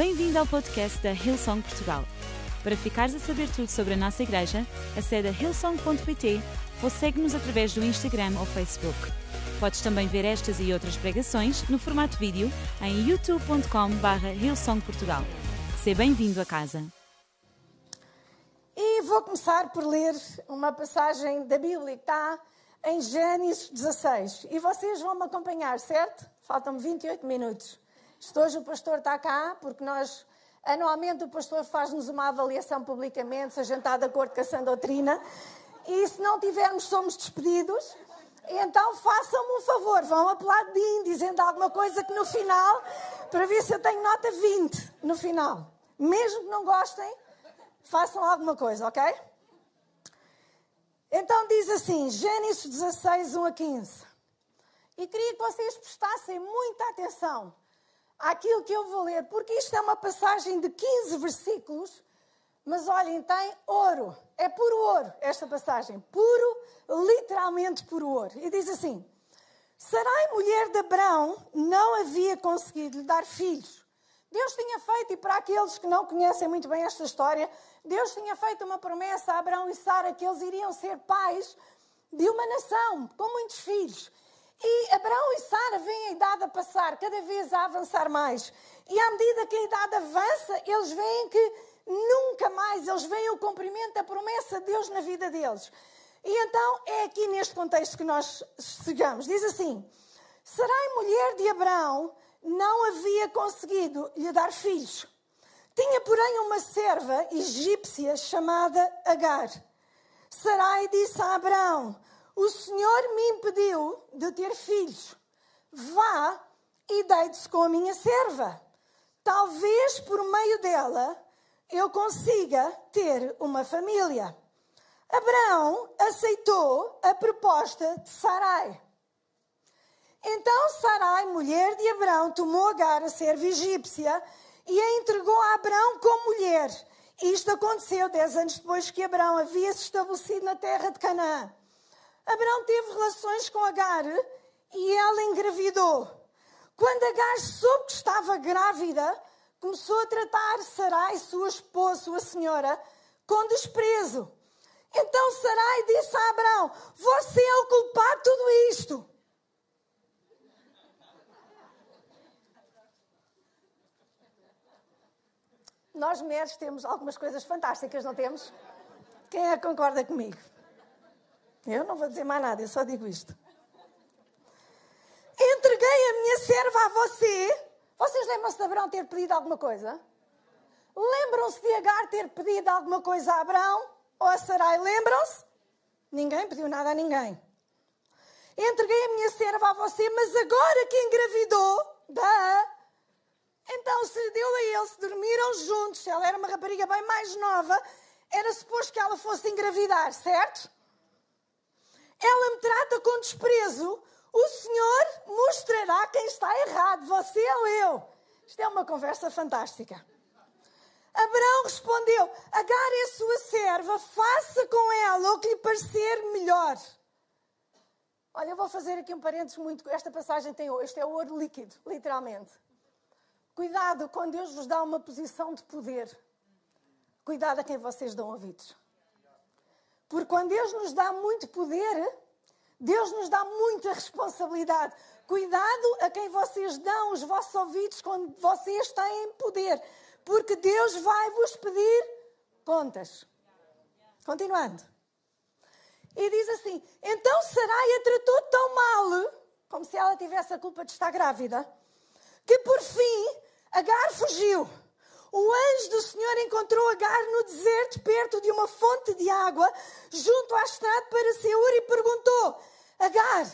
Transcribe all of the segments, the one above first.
Bem-vindo ao podcast da Hillsong Portugal. Para ficares a saber tudo sobre a nossa igreja, acede a hillsong.pt ou segue-nos através do Instagram ou Facebook. Podes também ver estas e outras pregações no formato vídeo em youtube.com.br hillsongportugal. Seja bem-vindo a casa. E vou começar por ler uma passagem da Bíblia que está em Gênesis 16. E vocês vão me acompanhar, certo? Faltam-me 28 minutos. Hoje o pastor está cá porque nós, anualmente, o pastor faz-nos uma avaliação publicamente, se a gente está de acordo com a sã doutrina. E se não tivermos, somos despedidos. Então façam-me um favor, vão aplaudir, dizendo alguma coisa que no final, para ver se eu tenho nota 20 no final. Mesmo que não gostem, façam alguma coisa, ok? Então diz assim, Gênesis 16, 1 a 15. E queria que vocês prestassem muita atenção àquilo que eu vou ler, porque isto é uma passagem de 15 versículos, mas olhem, tem ouro, é puro ouro esta passagem, puro, literalmente puro ouro. E diz assim: Sarai, mulher de Abraão, não havia conseguido lhe dar filhos. Deus tinha feito, e para aqueles que não conhecem muito bem esta história, Deus tinha feito uma promessa a Abraão e Sara que eles iriam ser pais de uma nação com muitos filhos. E Abraão e Sara veem a idade a passar, cada vez a avançar mais. E à medida que a idade avança, eles veem que nunca mais eles veem o cumprimento da promessa de Deus na vida deles. E então é aqui neste contexto que nós chegamos. Diz assim: Sarai, mulher de Abraão, não havia conseguido lhe dar filhos. Tinha, porém, uma serva egípcia chamada Agar. Sarai disse a Abraão: o Senhor me impediu de ter filhos. Vá e deite-se com a minha serva. Talvez por meio dela eu consiga ter uma família. Abraão aceitou a proposta de Sarai. Então Sarai, mulher de Abraão, tomou Agar, a serva egípcia, e a entregou a Abraão como mulher. Isto aconteceu dez anos depois que Abraão havia se estabelecido na terra de Canaã. Abraão teve relações com Agar e ela engravidou. Quando Agar soube que estava grávida, começou a tratar Sarai, sua esposa, sua senhora, com desprezo. Então Sarai disse a Abraão: Você é o culpado de tudo isto. Nós mulheres temos algumas coisas fantásticas, não temos? Quem é que concorda comigo? Eu não vou dizer mais nada, eu só digo isto. Entreguei a minha serva a você. Vocês lembram-se de Abraão ter pedido alguma coisa? Lembram-se de Agar ter pedido alguma coisa a Abraão ou a Sarai? Lembram-se? Ninguém pediu nada a ninguém. Entreguei a minha serva a você, mas agora que engravidou, da então se deu a ele, se dormiram juntos, ela era uma rapariga bem mais nova, era suposto que ela fosse engravidar, certo? Ela me trata com desprezo, o Senhor mostrará quem está errado, você ou eu. Isto é uma conversa fantástica. Abraão respondeu: Agar é sua serva, faça com ela o que lhe parecer melhor. Olha, eu vou fazer aqui um parênteses muito. Esta passagem tem este é ouro líquido, literalmente. Cuidado quando Deus vos dá uma posição de poder. Cuidado a quem vocês dão ouvidos. Porque quando Deus nos dá muito poder, Deus nos dá muita responsabilidade. Cuidado a quem vocês dão os vossos ouvidos quando vocês têm poder, porque Deus vai vos pedir contas. Continuando. E diz assim: Então Sarai a tratou tão mal, como se ela tivesse a culpa de estar grávida, que por fim Agar fugiu. O anjo do Senhor encontrou Agar no deserto, perto de uma fonte de água, junto à estrada para Seur, e perguntou: Agar,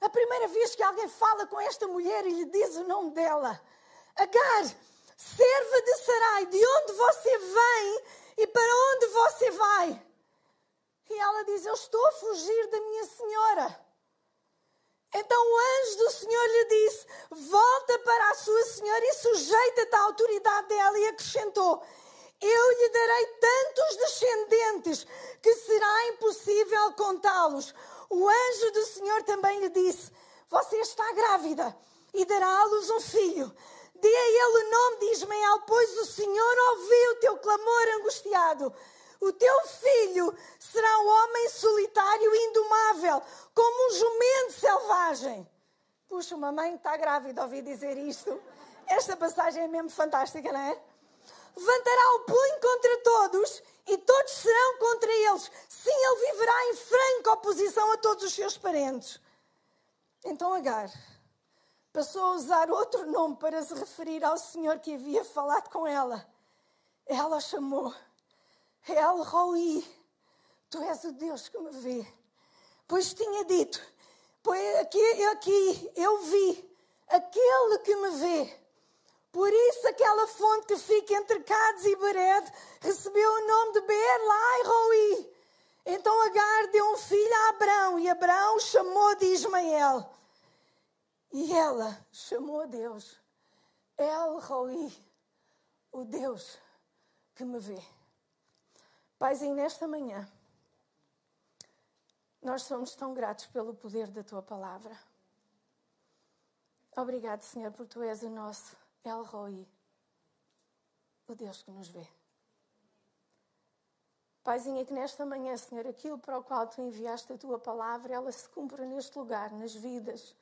a primeira vez que alguém fala com esta mulher e lhe diz o nome dela, Agar, serva de Sarai, de onde você vem e para onde você vai? E ela diz: Eu estou a fugir da minha senhora. Então o anjo do Senhor lhe disse: Volta para a sua senhora e sujeita-te à autoridade dela. E acrescentou: Eu lhe darei tantos descendentes que será impossível contá-los. O anjo do Senhor também lhe disse: Você está grávida e dará à luz um filho. Dê a ele o nome de Ismael, pois o Senhor ouviu o teu clamor angustiado. O teu filho será um homem solitário e indomável, como um jumento selvagem. Puxa, uma mãe está grávida, ouvi dizer isto. Esta passagem é mesmo fantástica, não é? Levantará o punho contra todos e todos serão contra eles. Sim, ele viverá em franca oposição a todos os seus parentes. Então Agar passou a usar outro nome para se referir ao Senhor que havia falado com ela. Ela chamou El Roi, tu és o Deus que me vê. Pois tinha dito, pois aqui, aqui eu vi aquele que me vê. Por isso aquela fonte que fica entre Cades e Bered recebeu o nome de Beer Lai Roi. Então Agar deu um filho a Abrão e Abrão chamou de Ismael. E ela chamou a Deus El Roi, o Deus que me vê. Paizinho, nesta manhã, nós somos tão gratos pelo poder da tua palavra. Obrigado, Senhor, porque tu és o nosso El Roi, o Deus que nos vê. Paizinho, que nesta manhã, Senhor, aquilo para o qual tu enviaste a tua palavra, ela se cumpra neste lugar, nas vidas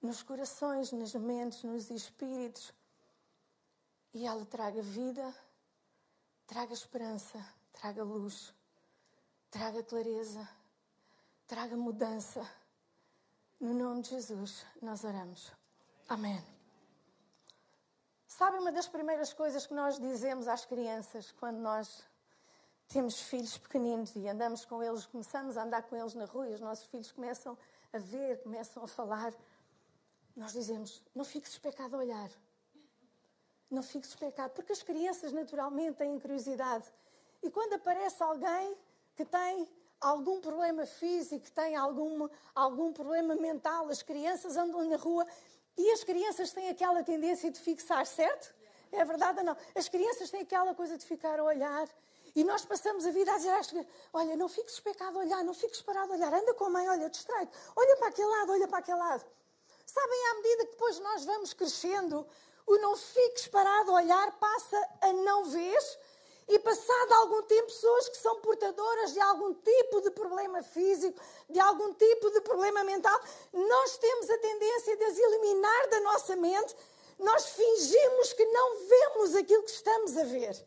nos corações, nas mentes, nos espíritos. E ela traga vida, traga esperança, traga luz, traga clareza, traga mudança. No nome de Jesus, nós oramos. Amém. Sabe uma das primeiras coisas que nós dizemos às crianças quando nós temos filhos pequeninos e andamos com eles, começamos a andar com eles na rua e os nossos filhos começam a ver, começam a falar nós dizemos: não fixes pecado a olhar. Não fixes pecado. Porque as crianças naturalmente têm curiosidade. E quando aparece alguém que tem algum problema físico, que tem algum, algum problema mental, as crianças andam na rua e as crianças têm aquela tendência de fixar, certo? É verdade ou não? As crianças têm aquela coisa de ficar a olhar. E nós passamos a vida a dizer às crianças: Olha, não fiques pecado a olhar, não fiques parado a olhar, anda com a mãe, olha, distrai olha para aquele lado, olha para aquele lado. Sabem, à medida que depois nós vamos crescendo, o não fiques parado a olhar passa a não ver. E passado algum tempo, pessoas que são portadoras de algum tipo de problema físico, de algum tipo de problema mental, nós temos a tendência de as eliminar da nossa mente. Nós fingimos que não vemos aquilo que estamos a ver.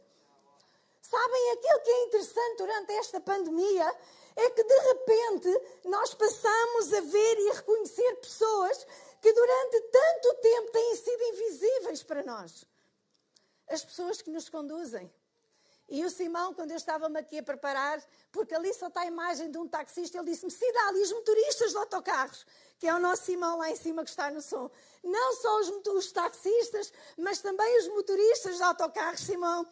Sabem, aquilo que é interessante durante esta pandemia é que de repente nós passamos a ver e a reconhecer pessoas que durante tanto tempo têm sido invisíveis para nós. As pessoas que nos conduzem. E o Simão, quando eu estava-me aqui a preparar, porque ali só está a imagem de um taxista, ele disse-me: Cidade, os motoristas de autocarros, que é o nosso Simão lá em cima que está no som. Não só os, os taxistas, mas também os motoristas de autocarros, Simão.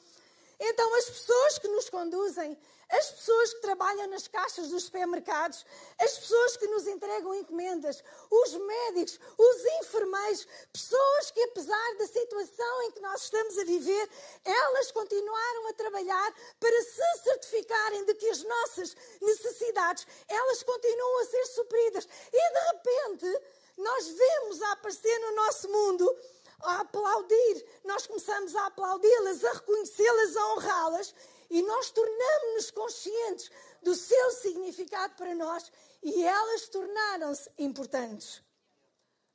Então, as pessoas que nos conduzem, as pessoas que trabalham nas caixas dos supermercados, as pessoas que nos entregam encomendas, os médicos, os enfermeiros, pessoas que, apesar da situação em que nós estamos a viver, elas continuaram a trabalhar para se certificarem de que as nossas necessidades, elas continuam a ser supridas. E, de repente, nós vemos a aparecer no nosso mundo a aplaudir, nós começamos a aplaudi-las, a reconhecê-las, a honrá-las e nós tornamos-nos conscientes do seu significado para nós e elas tornaram-se importantes.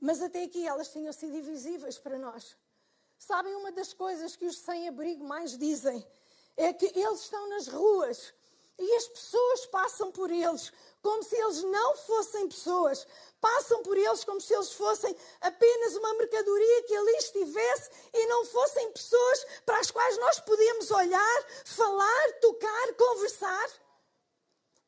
Mas até aqui elas tinham sido invisíveis para nós. Sabem, uma das coisas que os sem-abrigo mais dizem é que eles estão nas ruas e as pessoas passam por eles como se eles não fossem pessoas, passam por eles como se eles fossem apenas uma mercadoria que ali estivesse e não fossem pessoas para as quais nós podemos olhar, falar, tocar, conversar.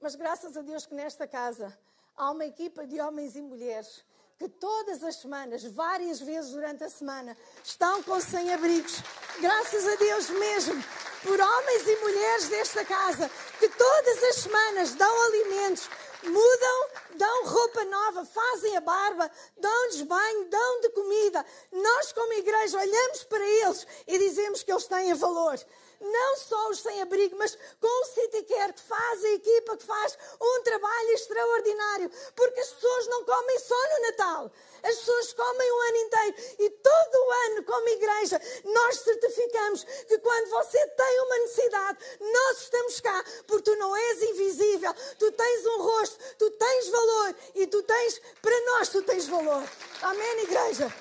Mas graças a Deus que nesta casa há uma equipa de homens e mulheres que todas as semanas, várias vezes durante a semana, estão com sem-abrigos. Graças a Deus mesmo, por homens e mulheres desta casa, que todas as semanas dão alimentos, mudam dão roupa nova, fazem a barba, dão-lhes banho, dão de comida. Nós, como igreja, olhamos para eles e dizemos que eles têm valor não só os sem-abrigo, mas com o City Care, que faz a equipa que faz um trabalho extraordinário, porque as pessoas não comem só no Natal, as pessoas comem o ano inteiro. E todo o ano, como igreja, nós certificamos que quando você tem uma necessidade, nós estamos cá, porque tu não és invisível, tu tens um rosto, tu tens valor. E tu tens, para nós, tu tens valor. Amém, igreja?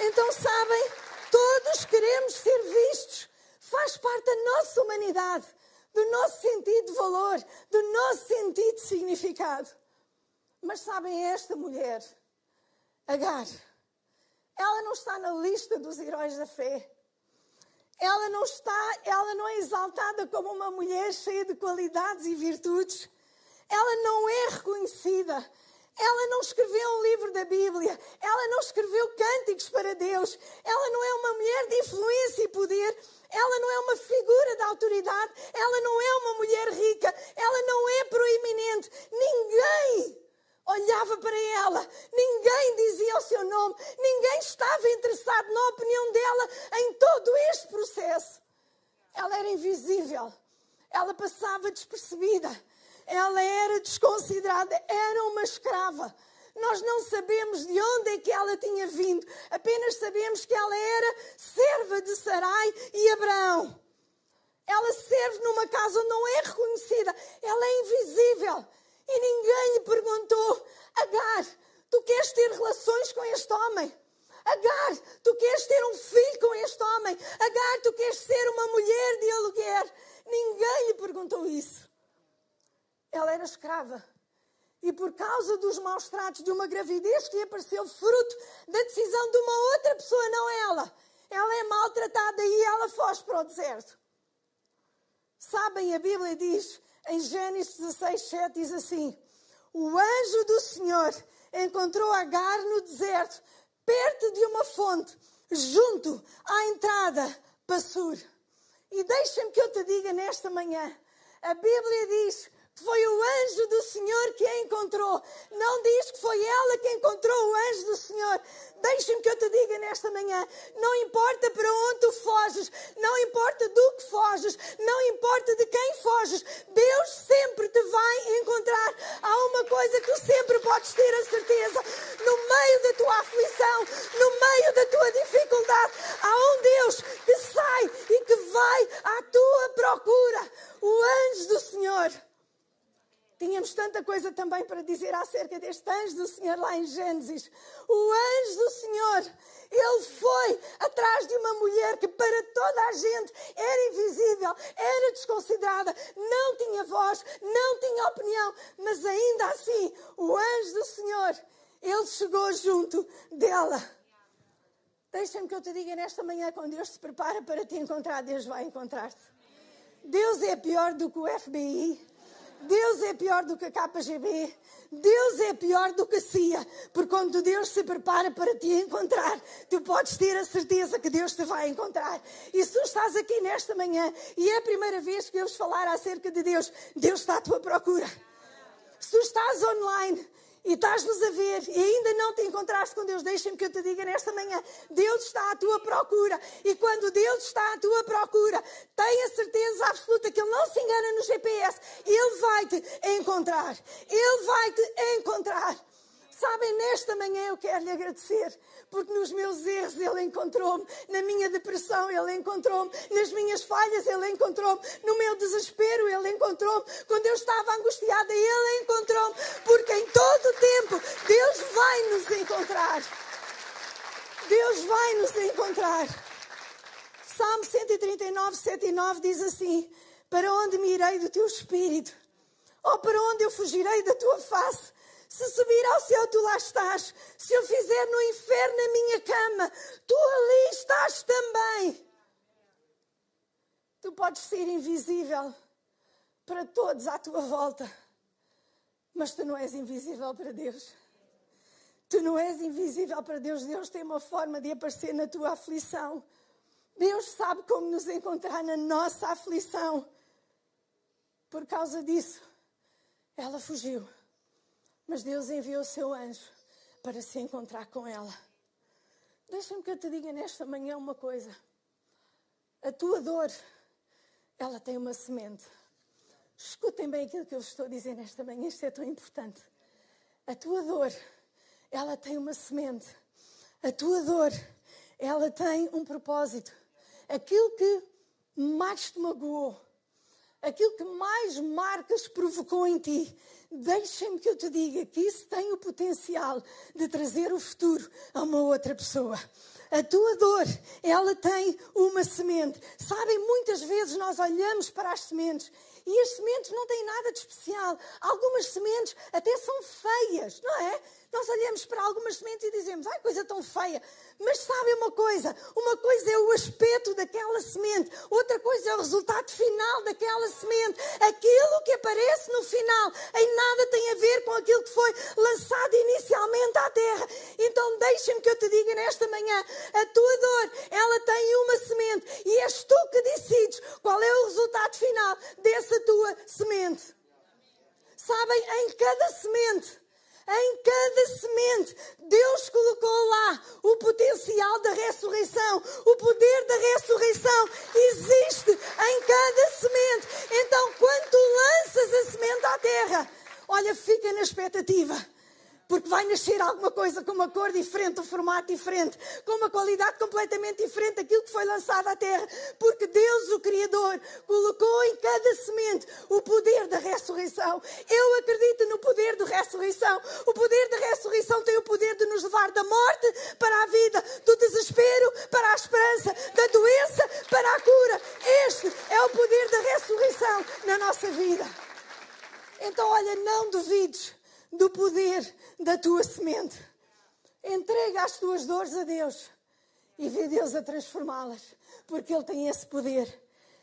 Então, sabem, todos queremos ser vistos faz parte da nossa humanidade, do nosso sentido de valor, do nosso sentido de significado. Mas sabem, esta mulher, Agar, ela não está na lista dos heróis da fé. Ela não está, ela não é exaltada como uma mulher cheia de qualidades e virtudes. Ela não é reconhecida. Ela não escreveu um livro da Bíblia. Ela não escreveu cânticos para Deus. Ela não é uma mulher de influência e poder. Ela não é uma figura de autoridade, ela não é uma mulher rica, ela não é proeminente. Ninguém olhava para ela, ninguém dizia o seu nome, ninguém estava interessado na opinião dela em todo este processo. Ela era invisível, ela passava despercebida, ela era desconsiderada, era uma escrava. Nós não sabemos de onde é que ela tinha vindo, apenas sabemos que ela era serva de Sarai e Abraão. Ela serve numa casa onde não é reconhecida, ela é invisível. E ninguém lhe perguntou: Agar, tu queres ter relações com este homem? Agar, tu queres ter um filho com este homem? Agar, tu queres ser uma mulher de aluguer? Ninguém lhe perguntou isso. Ela era escrava e por causa dos maus tratos de uma gravidez que lhe apareceu fruto da decisão de uma outra pessoa, não ela. Ela é maltratada e ela foge para o deserto. Sabem, a Bíblia diz, em Gênesis 16, 7, diz assim: O anjo do Senhor encontrou Agar no deserto, perto de uma fonte, junto à entrada para Sur. E deixem-me que eu te diga nesta manhã: a Bíblia diz foi o anjo do Senhor que a encontrou. Não diz que foi ela que encontrou o anjo do Senhor. Deixa-me que eu te diga nesta manhã: não importa para onde tu foges, não importa do que foges, não importa de quem foges, Deus sempre te vai encontrar. Há uma coisa que tu sempre podes ter a certeza: no meio da tua aflição, no meio da tua dificuldade, há um Deus que sai e que vai à tua procura. O anjo do Senhor. Tínhamos tanta coisa também para dizer acerca deste anjo do Senhor lá em Gênesis. O anjo do Senhor, ele foi atrás de uma mulher que para toda a gente era invisível, era desconsiderada, não tinha voz, não tinha opinião, mas ainda assim, o anjo do Senhor, ele chegou junto dela. Deixa-me que eu te diga nesta manhã, quando Deus se prepara para te encontrar, Deus vai encontrar-te. Deus é pior do que o FBI. Deus é pior do que a KGB. Deus é pior do que a CIA. Porque quando Deus se prepara para te encontrar, tu podes ter a certeza que Deus te vai encontrar. E se tu estás aqui nesta manhã e é a primeira vez que eu vos falar acerca de Deus, Deus está à tua procura. Se tu estás online, e estás-nos a ver e ainda não te encontraste com Deus, deixa-me que eu te diga nesta manhã: Deus está à tua procura. E quando Deus está à tua procura, tenha certeza absoluta que Ele não se engana no GPS. Ele vai-te encontrar. Ele vai-te encontrar. Sabem, nesta manhã eu quero lhe agradecer, porque nos meus erros Ele encontrou-me, na minha depressão Ele encontrou-me, nas minhas falhas Ele encontrou-me, no meu desespero Ele encontrou-me, quando eu estava angustiada Ele encontrou-me, porque em todo o tempo Deus vai nos encontrar. Deus vai nos encontrar. Salmo 139, 7 e 9 diz assim: Para onde me irei do teu espírito? Ou para onde eu fugirei da tua face? Se subir ao céu, tu lá estás. Se eu fizer no inferno a minha cama, tu ali estás também. Tu podes ser invisível para todos à tua volta, mas tu não és invisível para Deus. Tu não és invisível para Deus. Deus tem uma forma de aparecer na tua aflição. Deus sabe como nos encontrar na nossa aflição. Por causa disso, ela fugiu Mas Deus enviou o seu anjo para se encontrar com ela. Deixa-me que eu te diga nesta manhã uma coisa. A tua dor, ela tem uma semente. Escutem bem aquilo que eu vos estou a dizer nesta manhã, isto é tão importante. A tua dor, ela tem uma semente. A tua dor, ela tem um propósito. Aquilo que mais te magoou, aquilo que mais marcas provocou em ti, deixem-me que eu te diga que isso tem o potencial de trazer o futuro a uma outra pessoa. A tua dor, ela tem uma semente. Sabem, muitas vezes nós olhamos para as sementes e as sementes não têm nada de especial. Algumas sementes até são feias, não é? Nós olhamos para algumas sementes e dizemos, ai, coisa tão feia. Mas sabem uma coisa? Uma coisa é o aspecto daquela semente, outra coisa é o resultado final daquela semente. Aquilo que aparece no final em nada tem a ver com aquilo que foi lançado inicialmente à terra. Então deixem-me que eu te diga nesta manhã, a tua dor, ela tem uma semente e és tu que decides qual é o resultado final dessa tua semente. Sabem, em cada semente em cada semente, Deus colocou lá o potencial da ressurreição. O poder da ressurreição existe em cada semente. Então, quando tu lanças a semente à terra, olha, fica na expectativa porque vai nascer alguma coisa com uma cor diferente, um formato diferente, com uma qualidade completamente diferente daquilo que foi lançado à terra, porque Deus, o Criador, colocou em cada semente o poder da ressurreição. Eu acredito no poder da ressurreição. O poder da ressurreição tem o poder de nos levar da morte para a vida, do desespero para a esperança, da doença para a cura. Este é o poder da ressurreição na nossa vida. Então, olha, não duvides do poder da tua semente. Entrega as tuas dores a Deus e vê Deus a transformá-las, porque Ele tem esse poder.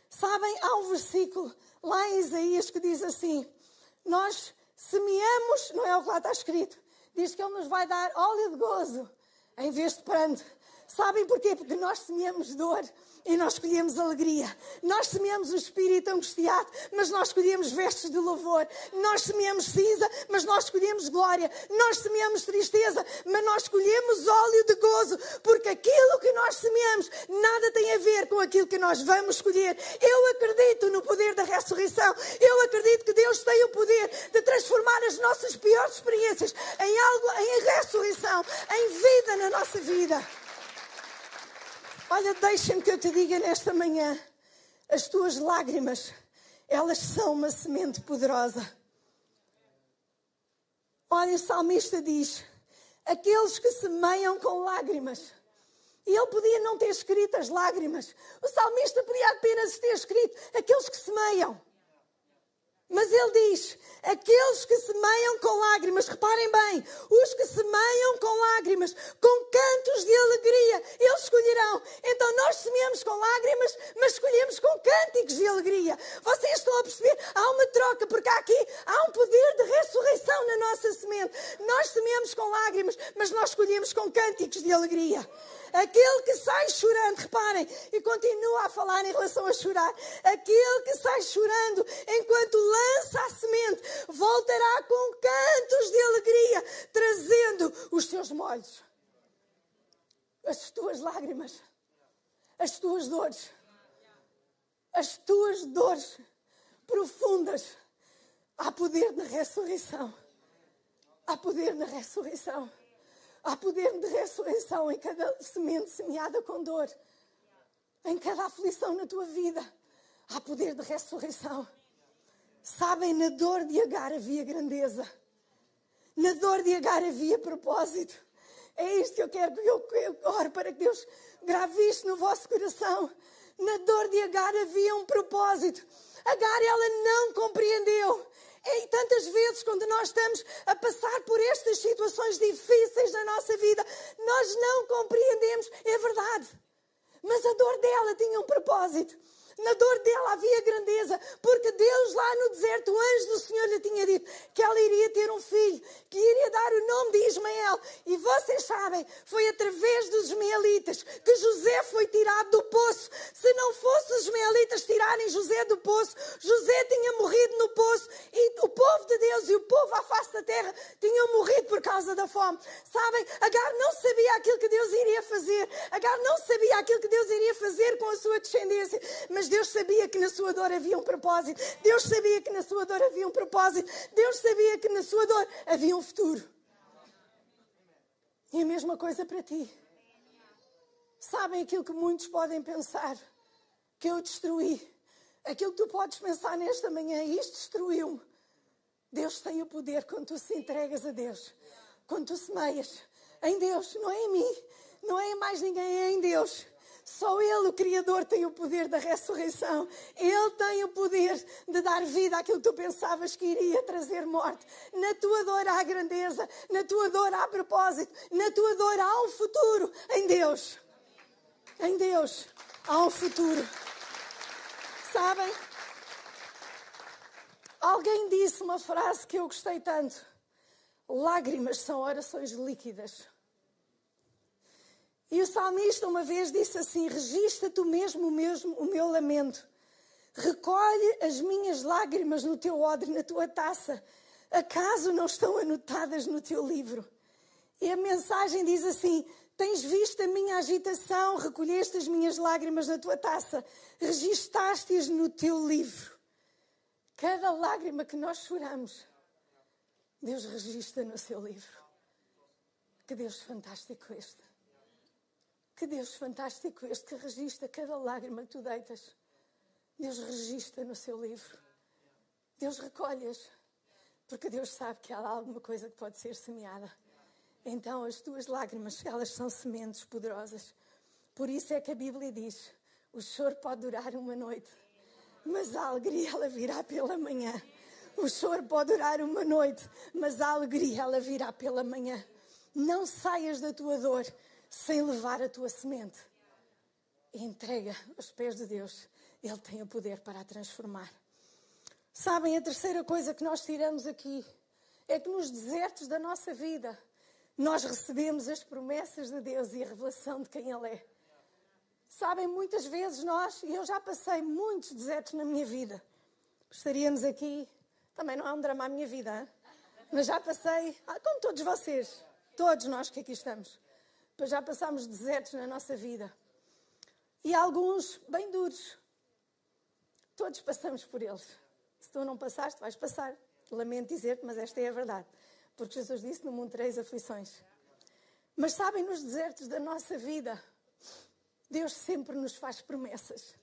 Sabem, há um versículo lá em Isaías que diz assim: Nós semeamos, não é o que lá está escrito, diz que Ele nos vai dar óleo de gozo em vez de pranto. Sabem porquê? Porque nós semeamos dor e nós escolhemos alegria. Nós semeamos o espírito angustiado, mas nós escolhemos vestes de louvor. Nós semeamos cinza, mas nós escolhemos glória. Nós semeamos tristeza, mas nós escolhemos óleo de gozo, porque aquilo que nós semeamos nada tem a ver com aquilo que nós vamos escolher. Eu acredito no poder da ressurreição. Eu acredito que Deus tem o poder de transformar as nossas piores experiências em algo, em ressurreição, em vida na nossa vida. Olha, deixa-me que eu te diga nesta manhã: as tuas lágrimas, elas são uma semente poderosa. Olha, o salmista diz: aqueles que semeiam com lágrimas. E ele podia não ter escrito as lágrimas. O salmista podia apenas ter escrito aqueles que semeiam. Mas ele diz: aqueles que semeiam com lágrimas, reparem bem, os que semeiam com lágrimas, com cantos de alegria, eles escolherão. Então nós semeamos com lágrimas, mas escolhemos com cânticos de alegria. Vocês estão a perceber? Há uma troca, porque aqui há um poder de ressurreição na nossa semente. Nós semeamos com lágrimas, mas nós escolhemos com cânticos de alegria. Aquele que sai chorando, reparem, e continua a falar em relação a chorar. Aquele que sai chorando enquanto lança a semente, voltará com cantos de alegria, trazendo os seus molhos. As tuas lágrimas, as tuas dores, as tuas dores profundas. Há poder na ressurreição. Há poder na ressurreição. Há poder de ressurreição em cada semente semeada com dor. Em cada aflição na tua vida. Há poder de ressurreição. Sabem, na dor de Agar havia grandeza. Na dor de Agar havia propósito. É isto que eu quero que eu, eu oro para que Deus grave isto no vosso coração. Na dor de Agar havia um propósito. Agar, ela não compreendeu. E tantas vezes, quando nós estamos a passar por estas situações difíceis na nossa vida, nós não compreendemos. É verdade. Mas a dor dela tinha um propósito. Na dor dela havia grandeza, porque Deus lá no deserto, o anjo do Senhor lhe tinha dito que ela iria ter um filho, que iria dar o nome de Ismael. E vocês sabem, foi através dos ismaelitas que José foi tirado do poço. Se não fosse os ismaelitas tirarem José do poço. José tinha morrido no poço e o povo de Deus e o povo à face da terra tinham morrido por causa da fome. Sabem, Agar não sabia aquilo que Deus iria fazer. Agar não sabia aquilo que Deus iria fazer com a sua descendência. Mas Deus sabia que na sua dor havia um propósito. Deus sabia que na sua dor havia um propósito. Deus sabia que na sua dor havia um futuro. E a mesma coisa para ti. Sabem aquilo que muitos podem pensar? Que eu destruí. Aquilo que tu podes pensar nesta manhã, isto destruiu-me. Deus tem o poder quando tu se entregas a Deus. Quando tu semeias em Deus, não é em mim, não é em mais ninguém, é em Deus. Só Ele, o Criador, tem o poder da ressurreição. Ele tem o poder de dar vida àquilo que tu pensavas que iria trazer morte. Na tua dor há grandeza, na tua dor há propósito, na tua dor há um futuro em Deus. Em Deus há um futuro. Sabem? Alguém disse uma frase que eu gostei tanto: lágrimas são orações líquidas. E o salmista uma vez disse assim: Registra tu mesmo mesmo o meu lamento. Recolhe as minhas lágrimas no teu odre, na tua taça. Acaso não estão anotadas no teu livro? E a mensagem diz assim: Tens visto a minha agitação, recolheste as minhas lágrimas na tua taça, registaste-as no teu livro. Cada lágrima que nós choramos, Deus registra no seu livro. Que Deus fantástico este. Que Deus fantástico este que registra cada lágrima que tu deitas. Deus registra no seu livro. Deus recolhe-as. Porque Deus sabe que há alguma coisa que pode ser semeada. Então as tuas lágrimas, elas são sementes poderosas. Por isso é que a Bíblia diz: o choro pode durar uma noite, mas a alegria ela virá pela manhã. O choro pode durar uma noite, mas a alegria ela virá pela manhã. Não saias da tua dor sem levar a tua semente. Entrega aos pés de Deus. Ele tem o poder para a transformar. Sabem, a terceira coisa que nós tiramos aqui é que nos desertos da nossa vida nós recebemos as promessas de Deus e a revelação de quem Ele é. Sabem, muitas vezes nós, e eu já passei muitos desertos na minha vida, gostaríamos aqui, também não é um drama a minha vida, hein? mas já passei, ah, como todos vocês, todos nós que aqui estamos, pois já passámos desertos na nossa vida. E alguns bem duros. Todos passamos por eles. Se tu não passaste, vais passar. Lamento dizer-te, mas esta é a verdade. Porque Jesus disse: No mundo três aflições. Mas sabem, nos desertos da nossa vida, Deus sempre nos faz promessas.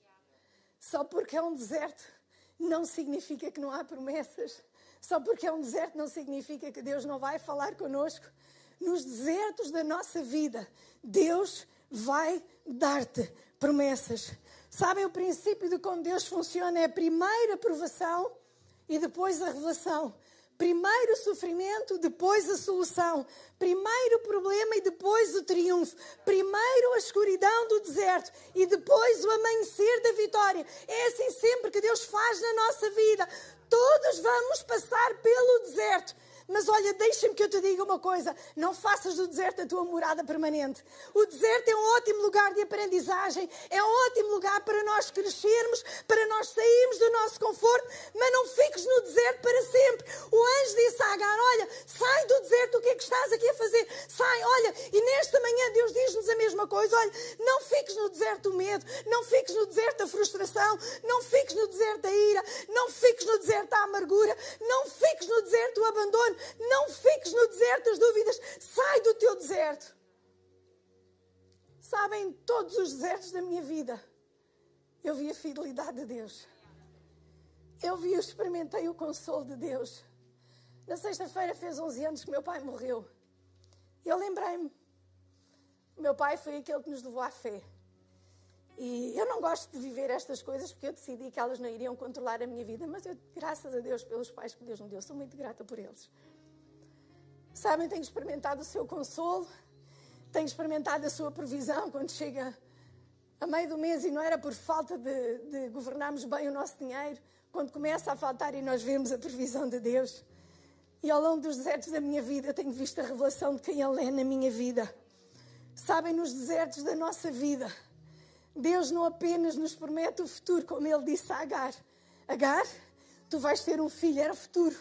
Só porque é um deserto não significa que não há promessas. Só porque é um deserto não significa que Deus não vai falar conosco nos desertos da nossa vida, Deus vai dar-te promessas. Sabem o princípio de como Deus funciona? É a primeira provação e depois a revelação. Primeiro o sofrimento, depois a solução. Primeiro o problema e depois o triunfo. Primeiro a escuridão do deserto e depois o amanhecer da vitória. É assim sempre que Deus faz na nossa vida. Todos vamos passar pelo deserto mas olha, deixa-me que eu te diga uma coisa: não faças do deserto a tua morada permanente. O deserto é um lugar de aprendizagem, é um ótimo lugar para nós crescermos, para nós sairmos do nosso conforto, mas não fiques no deserto para sempre. O anjo disse a Agar: Olha, sai do deserto, o que é que estás aqui a fazer? Sai, olha, e nesta manhã Deus diz-nos a mesma coisa: Olha, não fiques no deserto do medo, não fiques no deserto da frustração, não fiques no deserto da ira, não fiques no deserto da amargura, não fiques no deserto do abandono, não fiques no deserto das dúvidas. Sai do teu deserto. Sabem, todos os desertos da minha vida, eu vi a fidelidade de Deus. Eu vi, eu experimentei o consolo de Deus. Na sexta-feira fez 11 anos que meu pai morreu. E eu lembrei-me. Meu pai foi aquele que nos levou à fé. E eu não gosto de viver estas coisas porque eu decidi que elas não iriam controlar a minha vida, mas eu, graças a Deus pelos pais que Deus me deu, sou muito grata por eles. Sabem, tenho experimentado o seu consolo, tenho experimentado a sua provisão quando chega a meio do mês e não era por falta de, de governarmos bem o nosso dinheiro, quando começa a faltar e nós vemos a provisão de Deus. E ao longo dos desertos da minha vida tenho visto a revelação de quem Ele é na minha vida. Sabem, nos desertos da nossa vida, Deus não apenas nos promete o futuro, como ele disse a Agar: Agar, tu vais ter um filho, era futuro.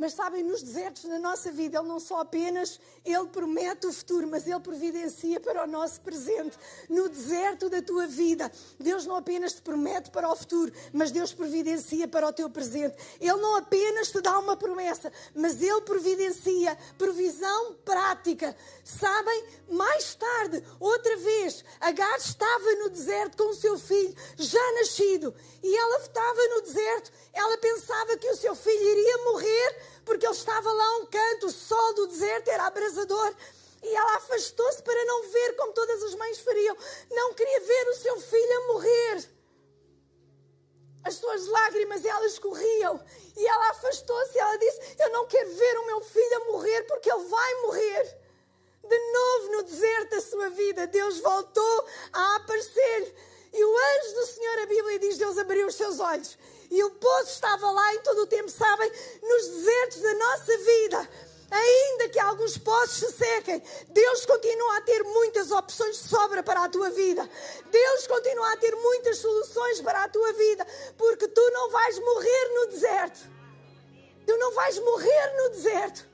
Mas sabem, nos desertos da nossa vida, Ele não só apenas Ele promete o futuro, mas Ele providencia para o nosso presente. No deserto da tua vida, Deus não apenas te promete para o futuro, mas Deus providencia para o teu presente. Ele não apenas te dá uma promessa, mas Ele providencia provisão prática. Sabem, mais tarde, outra vez, Agar estava no deserto com o seu filho, já nascido, e ela estava no deserto, ela pensava que o seu filho iria morrer porque ele estava lá a um canto, o sol do deserto era abrasador. E ela afastou-se para não ver como todas as mães fariam. Não queria ver o seu filho a morrer. As suas lágrimas, elas corriam. E ela afastou-se e ela disse: Eu não quero ver o meu filho a morrer porque ele vai morrer. De novo no deserto da sua vida, Deus voltou a aparecer-lhe. E o anjo do Senhor, a Bíblia diz: Deus abriu os seus olhos e o poço estava lá em todo o tempo, sabem? Nos desertos da nossa vida. Ainda que alguns poços se sequem, Deus continua a ter muitas opções de sobra para a tua vida. Deus continua a ter muitas soluções para a tua vida, porque tu não vais morrer no deserto. Tu não vais morrer no deserto.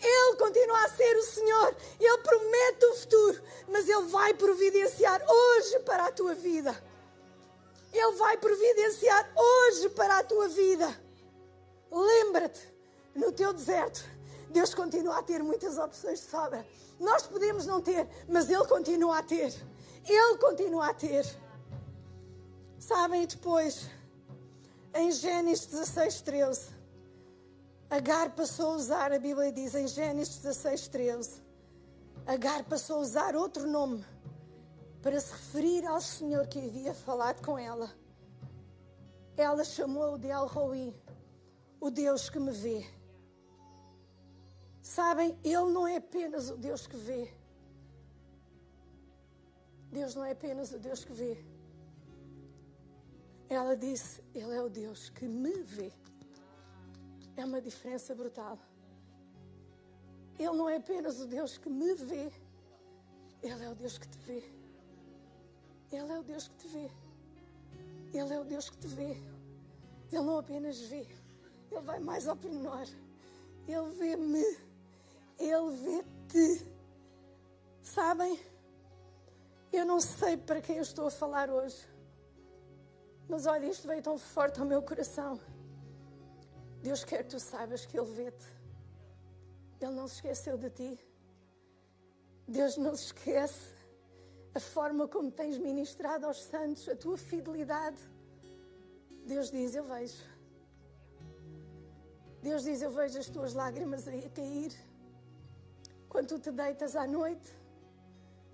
Ele continua a ser o Senhor. Ele promete o futuro, mas Ele vai providenciar hoje para a tua vida. Ele vai providenciar hoje para a tua vida. Lembra-te, no teu deserto, Deus continua a ter muitas opções de sobra. Nós podemos não ter, mas Ele continua a ter. Ele continua a ter. Sabem, depois, em Gênesis 16, 13, Agar passou a usar, a Bíblia diz em Gênesis 16, 13, Agar passou a usar outro nome para se referir ao Senhor que havia falado com ela. Ela chamou-o de El Roi, o Deus que me vê. Sabem, Ele não é apenas o Deus que vê. Deus não é apenas o Deus que vê. Ela disse: Ele é o Deus que me vê. É uma diferença brutal. Ele não é apenas o Deus que me vê, Ele é o Deus que te vê. Ele é o Deus que te vê. Ele é o Deus que te vê. Ele não apenas vê, Ele vai mais ao pormenor. Ele vê-me. Ele vê-te. Sabem? Eu não sei para quem eu estou a falar hoje. Mas olha, isto veio tão forte ao meu coração. Deus quer que tu saibas que Ele vê-te. Ele não se esqueceu de ti. Deus não se esquece a forma como tens ministrado aos santos, a tua fidelidade. Deus diz: Eu vejo. Deus diz: Eu vejo as tuas lágrimas a cair. Quando tu te deitas à noite,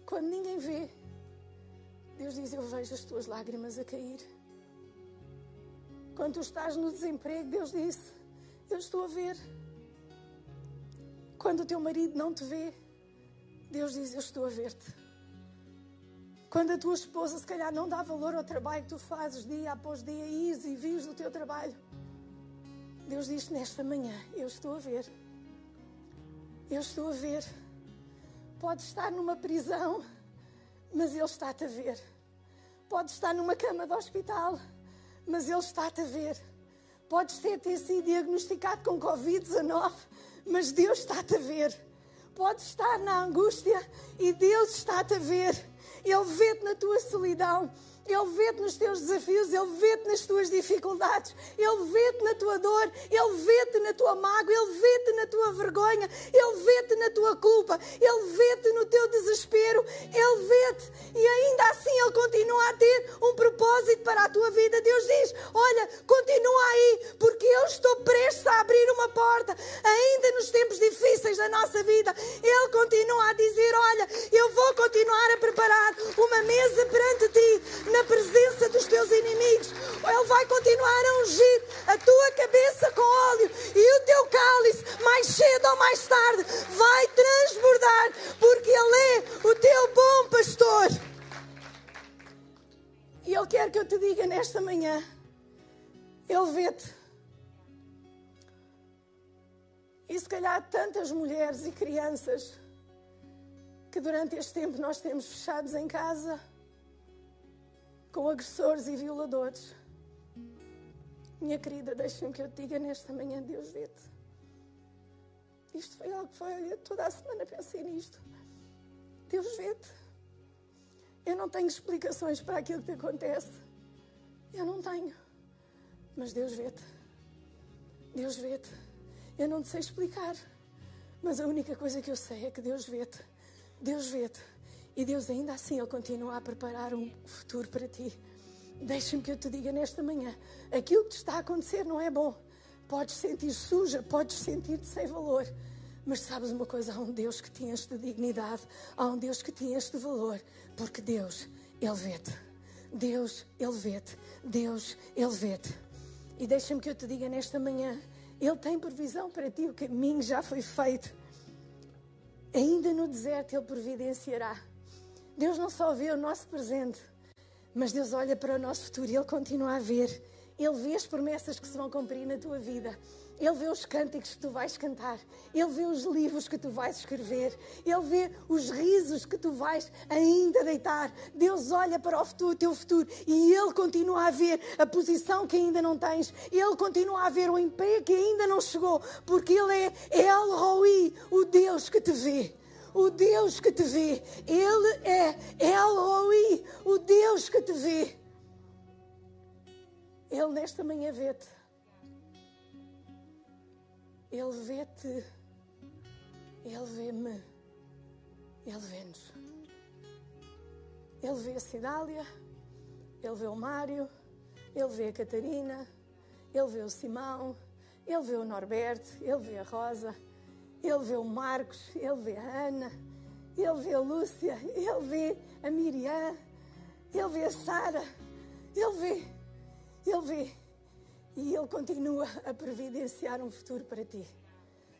quando ninguém vê, Deus diz: Eu vejo as tuas lágrimas a cair. Quando tu estás no desemprego, Deus disse: Eu estou a ver. Quando o teu marido não te vê, Deus diz: Eu estou a ver-te. Quando a tua esposa, se calhar, não dá valor ao trabalho que tu fazes dia após dia, ires e vires do teu trabalho, Deus diz nesta manhã: Eu estou a ver. Eu estou a ver. Pode estar numa prisão, mas Ele está-te a ver. Pode estar numa cama de hospital, mas Ele está-te a ver. Podes ter, ter sido diagnosticado com Covid-19, mas Deus está-te a ver. Podes estar na angústia e Deus está-te a ver. Ele vê-te na tua solidão. Ele vê-te nos teus desafios, Ele vê-te nas tuas dificuldades, Ele vê-te na tua dor, Ele vê-te na tua mágoa, Ele vê-te na tua vergonha, Ele vê-te na tua culpa, Ele vê-te no teu desespero, Ele vê-te e ainda assim Ele continua a ter um propósito para a tua vida. Deus diz: Olha, continua aí, porque eu estou prestes a abrir uma porta, ainda nos tempos difíceis da nossa vida. Ele continua a dizer: Olha, eu vou continuar a preparar uma mesa perante ti na presença dos teus inimigos. Ele vai continuar a ungir a tua cabeça com óleo e o teu cálice, mais cedo ou mais tarde, vai transbordar, porque Ele é o teu bom pastor. E Ele quer que eu te diga nesta manhã: Ele vê-te. E se calhar tantas mulheres e crianças que durante este tempo nós temos fechados em casa com agressores e violadores. Minha querida, deixa-me que eu te diga nesta manhã: Deus vê-te. Isto foi algo que foi, olha, toda a semana pensei nisto. Deus vê-te. Eu não tenho explicações para aquilo que te acontece. Eu não tenho. Mas Deus vê-te. Deus vê-te. Eu não te sei explicar. Mas a única coisa que eu sei é que Deus vê-te. Deus vê-te. E Deus ainda assim, Ele continua a preparar um futuro para ti. Deixa-me que eu te diga nesta manhã: aquilo que te está a acontecer não é bom. Podes sentir suja, podes sentir-te sem valor. Mas sabes uma coisa? Há um Deus que te enche de dignidade, há um Deus que te enche de valor, porque Deus, Ele vê-te. Deus, Ele vê-te. Deus, Ele vê-te. E deixa-me que eu te diga nesta manhã: Ele tem provisão para ti, o caminho já foi feito. Ainda no deserto Ele providenciará. Deus não só vê o nosso presente, mas Deus olha para o nosso futuro e Ele continua a ver. Ele vê as promessas que se vão cumprir na tua vida. Ele vê os cânticos que tu vais cantar. Ele vê os livros que tu vais escrever. Ele vê os risos que tu vais ainda deitar. Deus olha para o futuro, teu futuro e Ele continua a ver a posição que ainda não tens. Ele continua a ver o emprego que ainda não chegou. Porque Ele é El Roi, o Deus que te vê o Deus que te vê. Ele é El Roi, o Deus que te vê. Ele nesta manhã vê-te. Ele vê-te. Ele vê-me. Ele vê-nos. Ele vê a Cidália. Ele vê o Mário. Ele vê a Catarina. Ele vê o Simão. Ele vê o Norberto. Ele vê a Rosa. Ele vê o Marcos. Ele vê a Ana. Ele vê a Lúcia. Ele vê a Miriam. Ele vê a Sara. Ele vê. Ele vê. E Ele continua a providenciar um futuro para ti.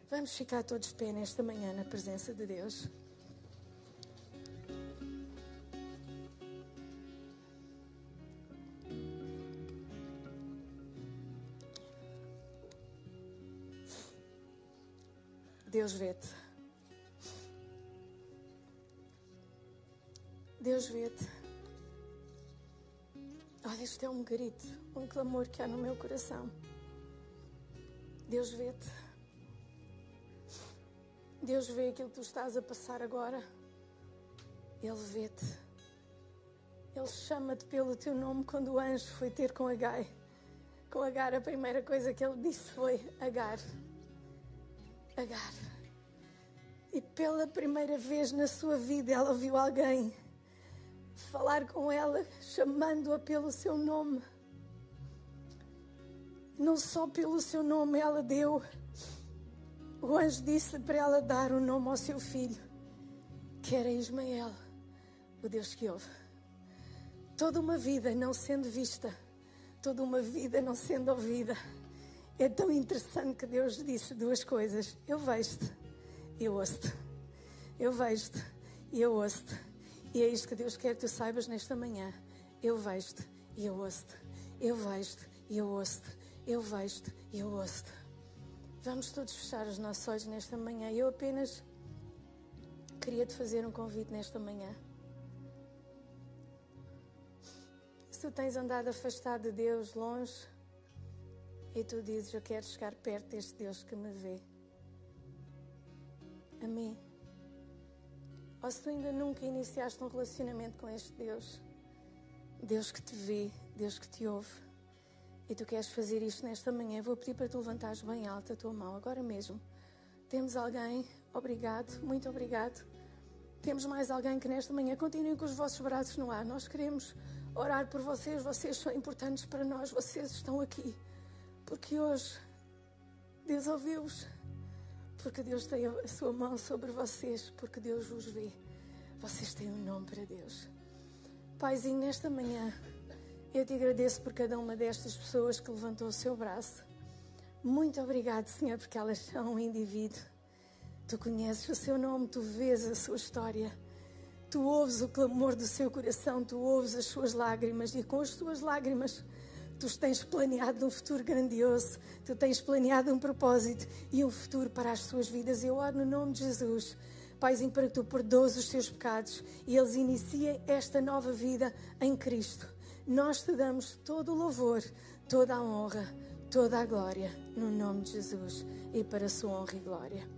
Vamos ficar todos de pé nesta manhã na presença de Deus. Deus vê-te. Deus vê-te. Olha, isto é um grito, um clamor que há no meu coração. Deus vê-te. Deus vê aquilo que tu estás a passar agora. Ele vê-te. Ele chama-te pelo teu nome quando o anjo foi ter com Agai. Com Agar, a primeira coisa que ele disse foi: Agar. Agar. E pela primeira vez na sua vida ela viu alguém falar com ela, chamando-a pelo seu nome. Não só pelo seu nome ela deu, o anjo disse para ela dar o nome ao seu filho, que era Ismael, o Deus que ouve. Toda uma vida não sendo vista, toda uma vida não sendo ouvida. É tão interessante que Deus disse duas coisas: Eu vejo-te eu ouço-te. Eu vejo-te e eu ouço-te. E é isto que Deus quer que tu saibas nesta manhã. Eu vejo-te e eu ouço-te. Eu vejo-te e eu ouço-te. Eu vejo-te e eu ouço-te. Vamos todos fechar os nossos olhos nesta manhã. Eu apenas queria te fazer um convite nesta manhã. Se tu tens andado afastado de Deus, longe, e tu dizes: Eu quero chegar perto deste Deus que me vê. A mim. Ou se tu ainda nunca iniciaste um relacionamento com este Deus, Deus que te vê, Deus que te ouve, e tu queres fazer isto nesta manhã, vou pedir para tu levantares bem alta a tua mão, agora mesmo. Temos alguém? Obrigado, muito obrigado. Temos mais alguém que nesta manhã continuem com os vossos braços no ar. Nós queremos orar por vocês, vocês são importantes para nós, vocês estão aqui. Porque hoje Deus ouviu-os porque Deus tem a sua mão sobre vocês, porque Deus vos vê. Vocês têm um nome para Deus. Paizinho, nesta manhã, eu te agradeço por cada uma destas pessoas que levantou o seu braço. Muito obrigado, Senhor, porque elas são um indivíduo. Tu conheces o seu nome, tu vês a sua história. Tu ouves o clamor do seu coração, tu ouves as suas lágrimas e com as suas lágrimas Tu tens planeado um futuro grandioso, tu tens planeado um propósito e um futuro para as suas vidas. Eu oro no nome de Jesus. Paizinho, para que tu perdoes os seus pecados e eles iniciem esta nova vida em Cristo. Nós te damos todo o louvor, toda a honra, toda a glória, no nome de Jesus e para a sua honra e glória.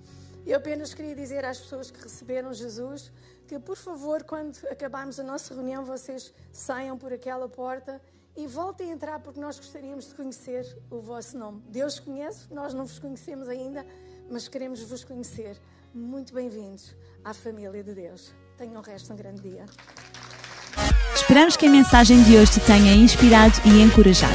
Eu apenas queria dizer às pessoas que receberam Jesus que, por favor, quando acabarmos a nossa reunião, vocês saiam por aquela porta e voltem a entrar porque nós gostaríamos de conhecer o vosso nome. Deus conhece, nós não vos conhecemos ainda, mas queremos vos conhecer. Muito bem-vindos à família de Deus. Tenham o resto um grande dia. Esperamos que a mensagem de hoje te tenha inspirado e encorajado.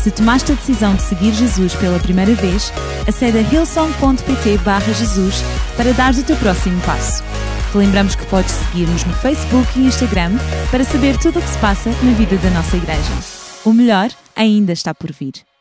Se tomaste a decisão de seguir Jesus pela primeira vez, acede a hillsong.pt Jesus para dar o teu próximo passo. Lembramos que podes seguir-nos no Facebook e Instagram para saber tudo o que se passa na vida da nossa igreja. O melhor ainda está por vir.